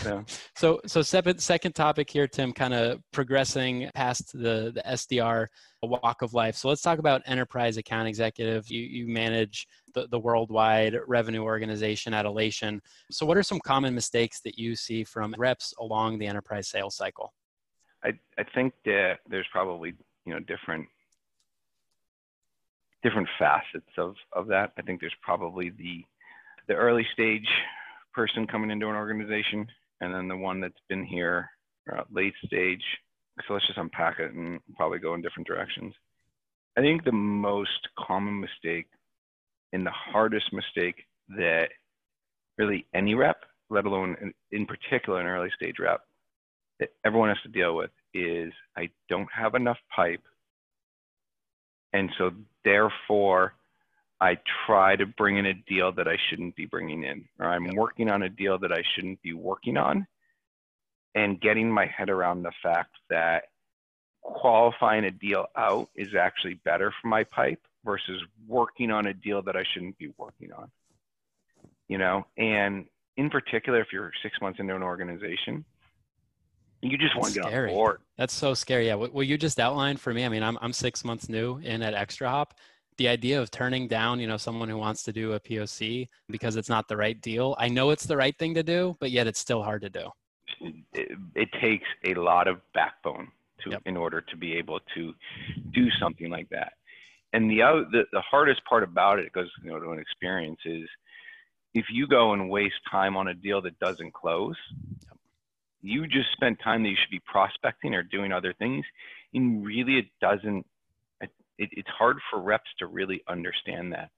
So, so, so second, second topic here, Tim, kind of progressing past the, the SDR walk of life. So let's talk about enterprise account executive. You, you manage the, the worldwide revenue organization at Alation. So what are some common mistakes that you see from reps along the enterprise sales cycle? I, I think that there's probably, you know, different different facets of, of that. I think there's probably the the early stage person coming into an organization and then the one that's been here uh, late stage. So let's just unpack it and probably go in different directions. I think the most common mistake and the hardest mistake that really any rep, let alone in, in particular an early stage rep, that everyone has to deal with is I don't have enough pipe. And so therefore I try to bring in a deal that I shouldn't be bringing in, or I'm yep. working on a deal that I shouldn't be working on, and getting my head around the fact that qualifying a deal out is actually better for my pipe versus working on a deal that I shouldn't be working on. You know, and in particular, if you're six months into an organization, you just That's want to get scary. on board. That's so scary. Yeah. What, what you just outlined for me, I mean, I'm, I'm six months new in at ExtraHop the idea of turning down, you know, someone who wants to do a POC because it's not the right deal. I know it's the right thing to do, but yet it's still hard to do. It, it takes a lot of backbone to yep. in order to be able to do something like that. And the, other, the the hardest part about it, goes you know to an experience, is if you go and waste time on a deal that doesn't close, you just spent time that you should be prospecting or doing other things, and really it doesn't it, it's hard for reps to really understand that.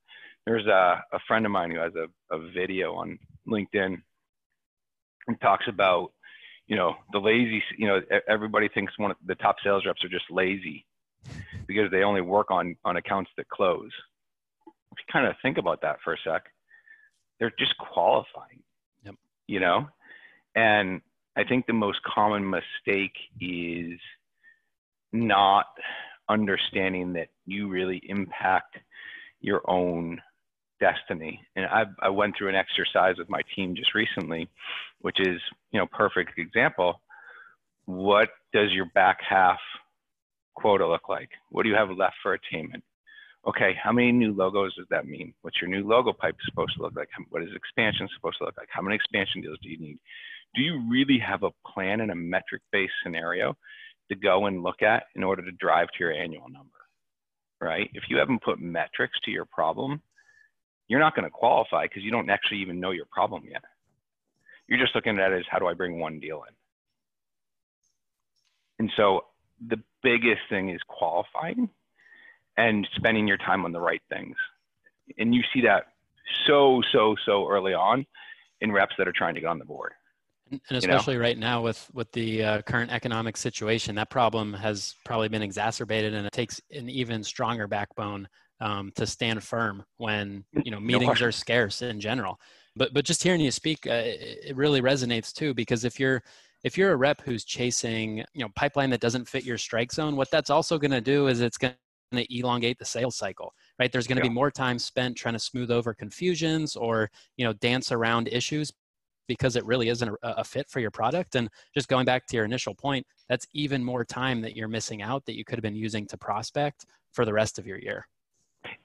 There's a, a friend of mine who has a, a video on LinkedIn and talks about, you know, the lazy, you know, everybody thinks one of the top sales reps are just lazy because they only work on, on accounts that close. If you kind of think about that for a sec, they're just qualifying, yep. you know? And I think the most common mistake is not understanding that you really impact your own destiny. And I, I went through an exercise with my team just recently, which is, you know, perfect example. What does your back half quota look like? What do you have left for attainment? Okay, how many new logos does that mean? What's your new logo pipe supposed to look like? What is expansion supposed to look like? How many expansion deals do you need? Do you really have a plan and a metric based scenario to go and look at in order to drive to your annual number, right? If you haven't put metrics to your problem, you're not going to qualify because you don't actually even know your problem yet. You're just looking at it as how do I bring one deal in? And so the biggest thing is qualifying and spending your time on the right things. And you see that so, so, so early on in reps that are trying to get on the board and especially you know? right now with with the uh, current economic situation that problem has probably been exacerbated and it takes an even stronger backbone um, to stand firm when you know meetings no are scarce in general but but just hearing you speak uh, it really resonates too because if you're if you're a rep who's chasing you know pipeline that doesn't fit your strike zone what that's also going to do is it's going to elongate the sales cycle right there's going to yeah. be more time spent trying to smooth over confusions or you know dance around issues because it really isn't a, a, fit for your product. And just going back to your initial point, that's even more time that you're missing out that you could have been using to prospect for the rest of your year.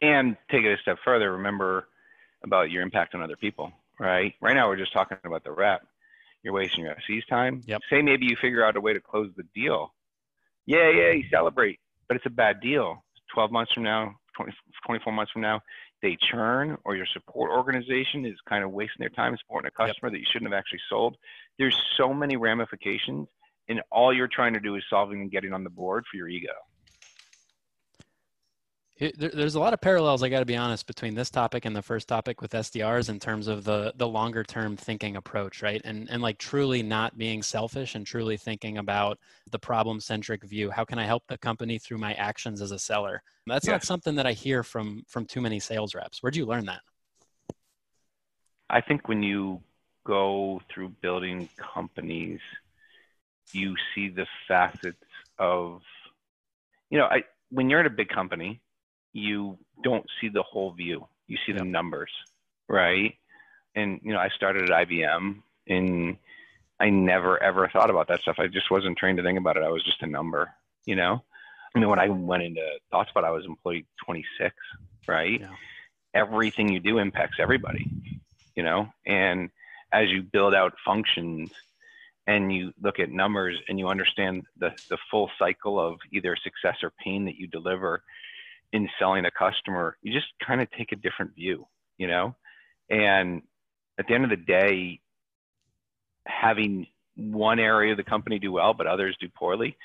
And take it a step further, remember about your impact on other people, right? Right now, we're just talking about the rep. You're wasting your SE's time. Yep. Say maybe you figure out a way to close the deal. Yeah, yeah, you celebrate, but it's a bad deal. 12 months from now, 20, 24 months from now, they churn or your support organization is kind of wasting their time supporting a customer yep. that you shouldn't have actually sold. There's so many ramifications, and all you're trying to do is solving and getting on the board for your ego there's a lot of parallels i got to be honest between this topic and the first topic with sdrs in terms of the the longer term thinking approach right? And and like truly not being selfish and truly thinking about the problem centric view. How can i help the company through my actions as a seller? That's yeah. not something that i hear from from too many sales reps. Where'd you learn that? I think when you go through building companies you see the facets of you know i when you're at a big company you don't see the whole view. You see the numbers, right? And you know, I started at IBM, and I never ever thought about that stuff. I just wasn't trained to think about it. I was just a number, you know. I mean, when I went into ThoughtSpot, I was employee 26, right? Yeah. Everything you do impacts everybody, you know. And as you build out functions and you look at numbers and you understand the the full cycle of either success or pain that you deliver in selling a customer, you just kind of take a different view, you know. And at the end of the day, having one area of the company do well but others do poorly,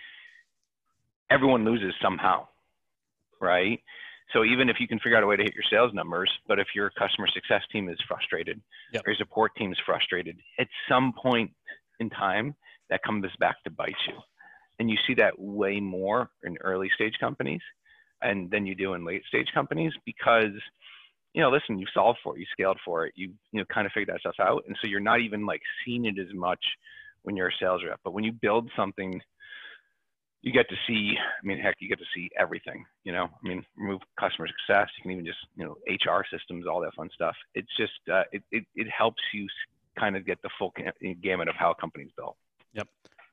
everyone loses somehow, right? So even if you can figure out a way to hit your sales numbers, but if your customer success team is frustrated yep. or your support team is frustrated, at some point in time, that comes back to bite you. And you see that way more in early stage companies and than you do in late stage companies because you know, listen, you solved for it, you scaled for it, you you know kind of figured that stuff out, and so you're not even like seeing it as much when you're a sales rep. But when you build something, you get to see. I mean, heck, you get to see everything. You know, I mean, remove customer success. You can even just you know HR systems, all that fun stuff. It's just uh, it, it it helps you kind of get the full gamut of how a company's built. Yep.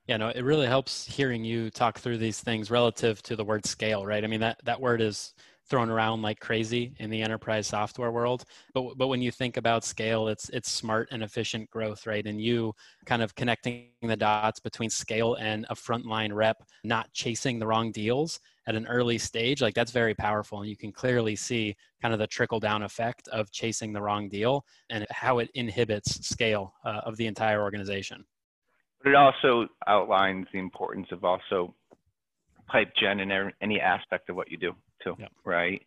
Yeah, no, it really helps hearing you talk through these things relative to the word scale, right? I mean, that that word is thrown around like crazy in the enterprise software world. But but when you think about scale it's it's smart and efficient growth right? And you kind of connecting the dots between scale and a frontline rep not chasing the wrong deals at an early stage like that's very powerful. And you can clearly see kind of the trickle down effect of chasing the wrong deal and how it inhibits scale uh, of the entire organization but it also outlines the importance of also pipe gen in any aspect of what you do too, yep. right?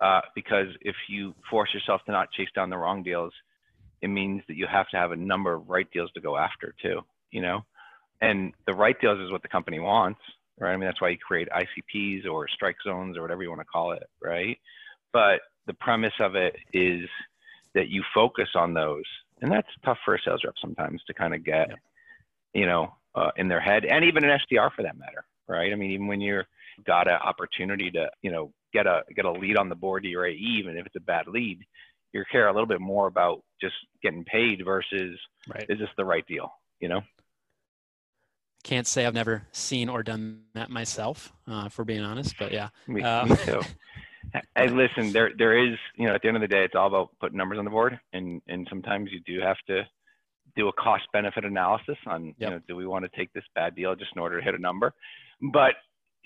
Uh, because if you force yourself to not chase down the wrong deals, it means that you have to have a number of right deals to go after too, you know? And the right deals is what the company wants, right? I mean, that's why you create ICPs or strike zones or whatever you want to call it, right? But the premise of it is that you focus on those. And that's tough for a sales rep sometimes to kind of get, yep. You know, uh, in their head and even an SDR for that matter, right? I mean, even when you're got an opportunity to, you know, get a get a lead on the board to your AE, even if it's a bad lead, you care a little bit more about just getting paid versus right. is this the right deal? You know. Can't say I've never seen or done that myself, uh, for being honest, but yeah. Me, uh, me too. Hey, listen, there there is, you know, at the end of the day, it's all about putting numbers on the board, and and sometimes you do have to do a cost benefit analysis on, yep. you know, do we want to take this bad deal just in order to hit a number? But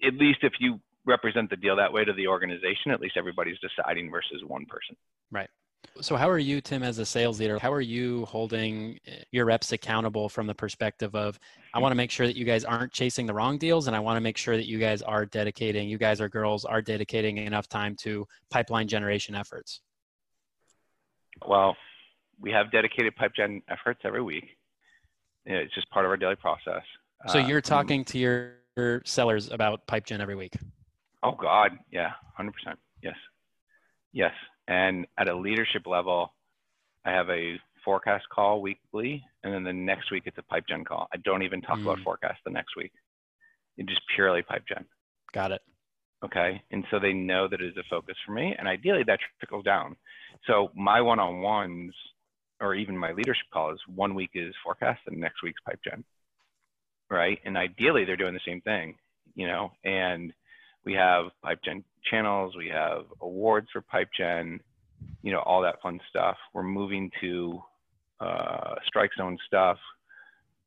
at least if you represent the deal that way to the organization, at least everybody's deciding versus one person. Right. So, how are you, Tim, as a sales leader? How are you holding eh, your reps accountable from the perspective of, I want to make sure that you guys aren't chasing the wrong deals, and I want to make sure that you guys are dedicating, you guys or girls are dedicating enough time to pipeline generation efforts? Well, we have dedicated pipe gen efforts every week. It's just part of our daily process. So, you're uh, talking to your sellers about pipe gen every week? Oh God, yeah, hundred percent. Yes, yes. And at a leadership level, I have a forecast call weekly, and then the next week it's a pipe gen call. I don't even talk mm. about forecast the next week. It's just purely pipe gen. Got it. Okay, and so they know that it is a focus for me, and ideally that trickles down. So my one-on-ones, or even my leadership calls, one week is forecast, and next week's pipe gen right? And ideally, they're doing the same thing, you know. And we have pipe gen channels, we have awards for pipe gen, you know, all that fun stuff. We're moving to uh, strike zone stuff,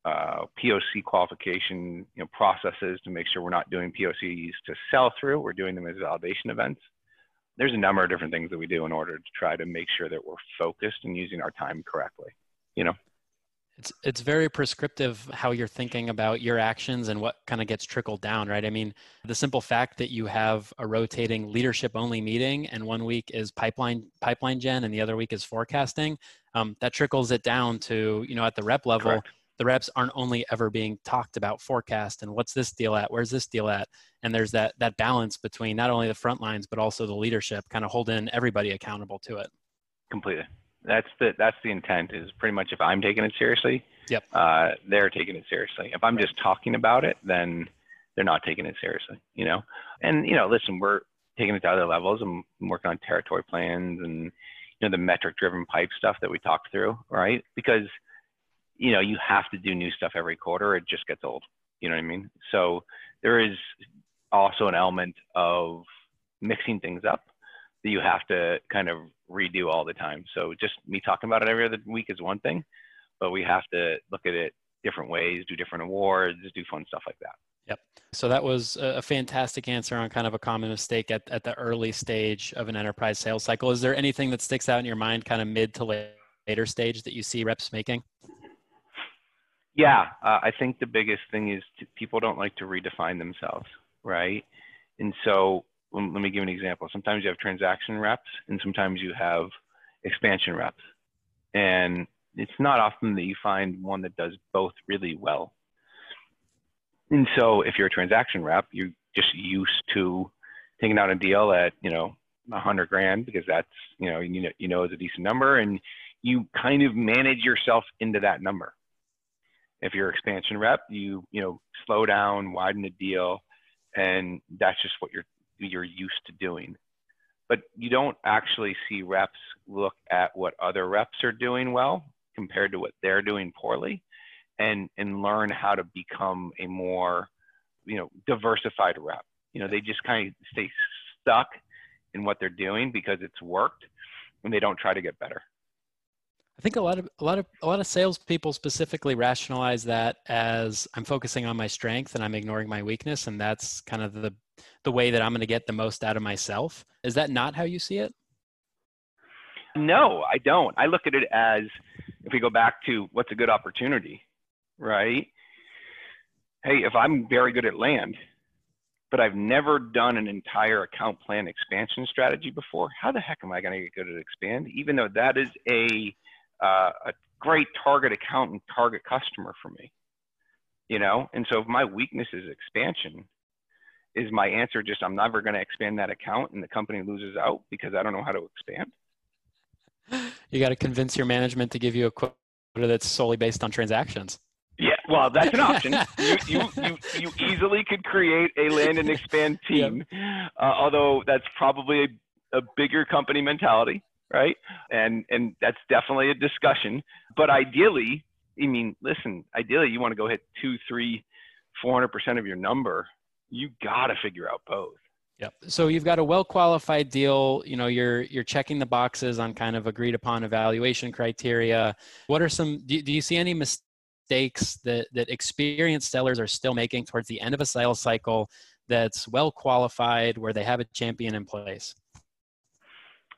uh, POC qualification, you know, processes to make sure we're not doing POCs to sell through. We're doing them as validation events. There's a number of different things that we do in order to try to make sure that we're focused and using our time correctly. You know. It's it's very prescriptive how you're thinking about your actions and what kind of gets trickled down, right? I mean, the simple fact that you have a rotating leadership only meeting and one week is pipeline pipeline gen and the other week is forecasting, um, that trickles it down to you know at the rep level. Correct. The reps aren't only ever being talked about forecast and what's this deal at, where's this deal at, and there's that that balance between not only the front lines but also the leadership, kind of holding everybody accountable to it. Completely that's the that's the intent is pretty much if I'm taking it seriously, yep. Uh, they're taking it seriously. If I'm just talking about it, then they're not taking it seriously, you know. And you know, listen, we're taking it to other levels. I'm working on territory plans and you know the metric driven pipe stuff that we talked through, right? Because you know, you have to do new stuff every quarter. It just gets old. You know what I mean? So there is also an element of mixing things up that you have to kind of redo all the time. So just me talking about it every other week is one thing, but we have to look at it different ways, do different awards, do fun stuff like that. Yep. So that was a fantastic answer on kind of a common mistake at, at the early stage of an enterprise sales cycle. Is there anything that sticks out in your mind, kind of mid to later stage, that you see reps making? Yeah, uh, I think the biggest thing is to, people don't like to redefine themselves, right? And so let me give an example. Sometimes you have transaction reps, and sometimes you have expansion reps, and it's not often that you find one that does both really well. And so if you're a transaction rep, you're just used to taking out a deal at, you know, a hundred grand because that's, you know, you know, you know, is a decent number and you kind of manage yourself into that number. If you're an expansion rep, you, you know, slow down, widen the deal, and that's just what you're, you're used to doing. But you don't actually see reps look at what other reps are doing well compared to what they're doing poorly and and learn how to become a more you know diversified rep you know they just kind of stay stuck in what they're doing because it's worked and they don't try to get better I think a lot of a lot of a lot of salespeople specifically rationalize that as I'm focusing on my strength and I'm ignoring my weakness, and that's kind of the the way that I'm going to get the most out of myself. Is that not how you see it? No, I don't. I look at it as if we go back to what's a good opportunity, right? Hey, if I'm very good at land, but I've never done an entire account plan expansion strategy before, how the heck am I going to get good at expand? Even though that is a uh, a great target account and target customer for me, you know. And so if my weakness is expansion, is my answer just I'm never going to expand that account and the company loses out because I don't know how to expand? You got to convince your management to give you a quota that's solely based on transactions. Yeah, well, that's an option. you, you, you, you easily could create a land and expand team, yep. uh, although that's probably a, a bigger company mentality, right? And and that's definitely a discussion. But ideally, I mean, listen, ideally, you want to go hit two, three, four hundred percent of your number. You got to figure out both. Yep. So you've got a well qualified deal. You know, you're you're checking the boxes on kind of agreed upon evaluation criteria. What are some? Do, do you see any mistakes that, that experienced sellers are still making towards the end of a sales cycle that's well qualified where they have a champion in place?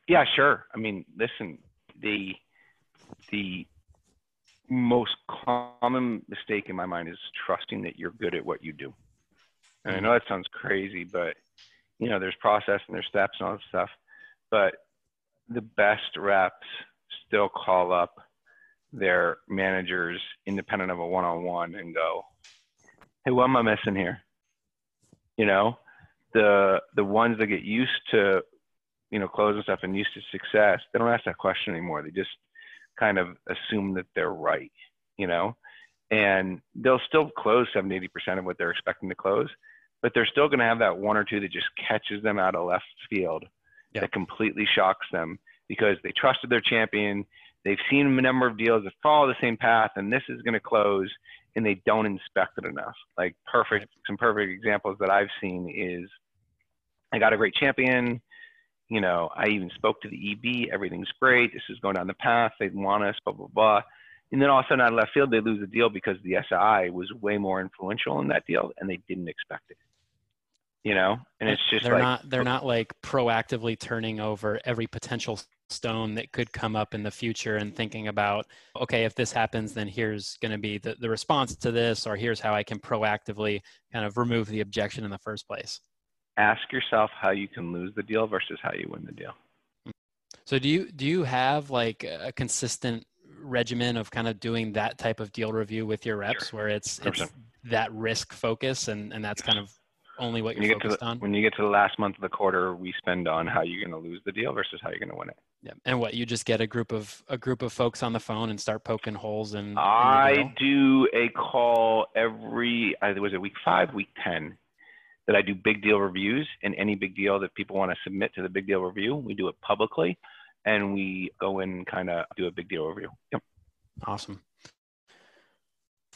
Yeah, sure. I mean, listen, the the most common mistake in my mind is trusting that you're good at what you do. And I mm-hmm. know that sounds crazy, but you know, there's process and there's steps and all this stuff. But the best reps still call up their managers independent of a one-on-one and go, "Hey, what am I missing here?" You know, the the ones that get used to, you know, closing stuff and used to success, they don't ask that question anymore. They just kind of assume that they're right. You know, and they'll still close 70, 80 percent of what they're expecting to close, but they're still going to have that one or two that just catches them out of left field yeah. that completely shocks them because they trusted their champion They've seen a number of deals that follow the same path, and this is going to close, and they don't inspect it enough. Like perfect, some perfect examples that I've seen is, I got a great champion. You know, I even spoke to the EB. Everything's great. This is going down the path. They want us. Blah blah blah. And then all of a sudden, out of left field, they lose the deal because the SI was way more influential in that deal, and they didn't expect it you know and it's just they're like, not they're not like proactively turning over every potential stone that could come up in the future and thinking about okay if this happens then here's going to be the, the response to this or here's how i can proactively kind of remove the objection in the first place ask yourself how you can lose the deal versus how you win the deal so do you do you have like a consistent regimen of kind of doing that type of deal review with your reps sure. where it's, it's that risk focus and and that's kind of only what you're when you focused the, on? When you get to the last month of the quarter, we spend on how you're going to lose the deal versus how you're going to win it. Yeah, and what you just get a group of a group of folks on the phone and start poking holes in. I do a call every. either was it week five, week ten, that I do big deal reviews, and any big deal that people want to submit to the big deal review, we do it publicly, and we go in and kind of do a big deal review. Yep. Awesome.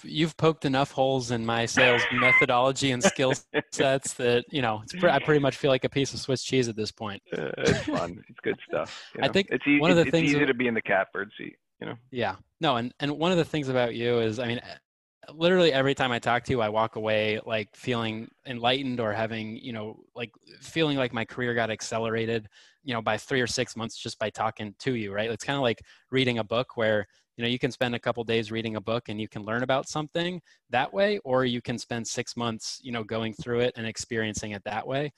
you've poked enough holes in my sales methodology and skill sets that you know pre- I pretty much feel like a piece of Swiss cheese at this point. Uh, it's fun. It's good stuff. You know? I think it's, e- one of the it's things easy to be in the catbird seat. You know. Yeah. No, and and one of the things about you is, I mean, literally every time I talk to you, I walk away like feeling enlightened or having, you know, like feeling like my career got accelerated, you know, by three or six months just by talking to you, right? It's kind of like reading a book where, you know, you can spend a couple days reading a book and you can learn about something that way, or you can spend six months, you know, going through it and experiencing it that way.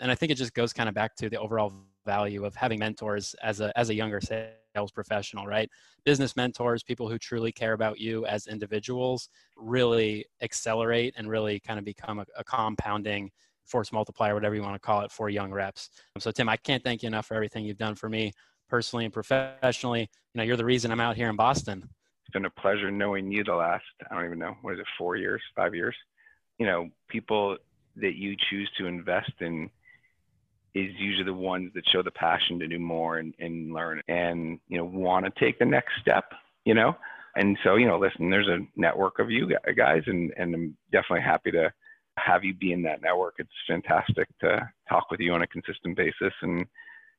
And I think it just goes kind of back to the overall value of having mentors as a as a younger sales professional, right? business mentors, people who truly care about you as individuals, really accelerate and really kind of become a, a, compounding force multiplier, whatever you want to call it, for young reps. So, Tim, I can't thank you enough for everything you've done for me personally and professionally. You know, you're the reason I'm out here in Boston. It's been a pleasure knowing you the last, I don't even know, what is it, four years, five years? You know, people that you choose to invest in is usually the ones that show the passion to do more and, and learn and you know want to take the next step you know? And so you know listen there's a network of you guys and and i'm definitely happy to have you be in that network. It's fantastic to talk with you on a consistent basis and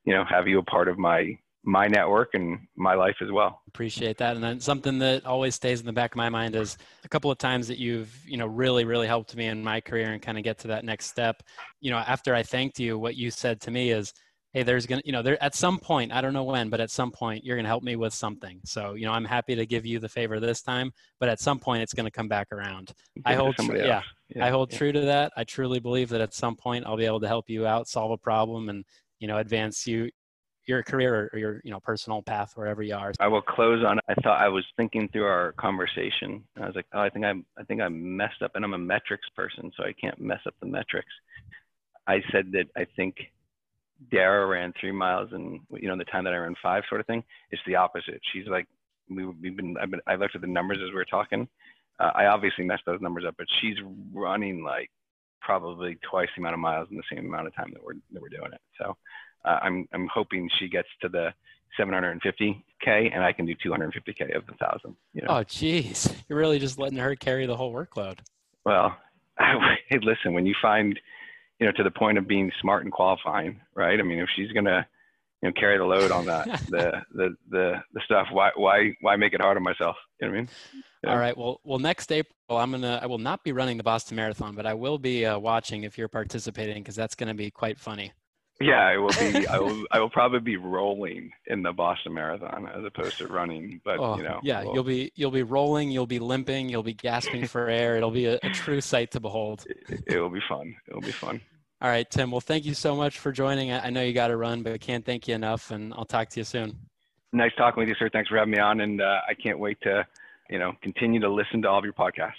you know have you a part of my my network and my life as well. Appreciate that. And then something that always stays in the back of my mind is a couple of times that you've, you know, really, really helped me in my career and kind of get to that next step. You know, after I thanked you, what you said to me is, Hey, there's going to, you know, there at some point, I don't know when, but at some point you're going to help me with something. So, you know, I'm happy to give you the favor this time, but at some point it's going to come back around. I hold, tr- yeah, yeah, I hold yeah. true to that. I truly believe that at some point I'll be able to help you out, solve a problem and, you know, advance you, your career or your you know personal path wherever you are. I will close on. I thought I was thinking through our conversation. I was like, oh, I think I'm I think I messed up, and I'm a metrics person, so I can't mess up the metrics. I said that I think Dara ran three miles and you know the time that I ran five, sort of thing. It's the opposite. She's like, we, have been I've been I looked at the numbers as we were talking. Uh, I obviously messed those numbers up, but she's running like probably twice the amount of miles in the same amount of time that we're that we're doing it. So uh, I'm I'm hoping she gets to the 750k and I can do 250k of the thousand. You know? Oh, geez, you're really just letting her carry the whole workload. Well, hey, listen, when you find, you know, to the point of being smart and qualifying, right? I mean, if she's gonna, you know, carry the load on that, the, the the the stuff, why why why make it hard on myself? You know what I mean? Yeah. All right. Well, well, next April, I'm gonna. I will not be running the Boston Marathon, but I will be uh, watching if you're participating because that's gonna be quite funny. Yeah, I will be. I will. I will probably be rolling in the Boston Marathon as opposed to running. But oh, you know, yeah, we'll, you'll be you'll be rolling. You'll be limping. You'll be gasping for air. It'll be a, a true sight to behold. It, it, will be fun. It'll be fun. All right, Tim. Well, thank you so much for joining. I know you got to run, but I can't thank you enough. And I'll talk to you soon. Nice talking with you, sir. Thanks for having me on, and uh, I can't wait to you know continue to listen to all of your podcasts.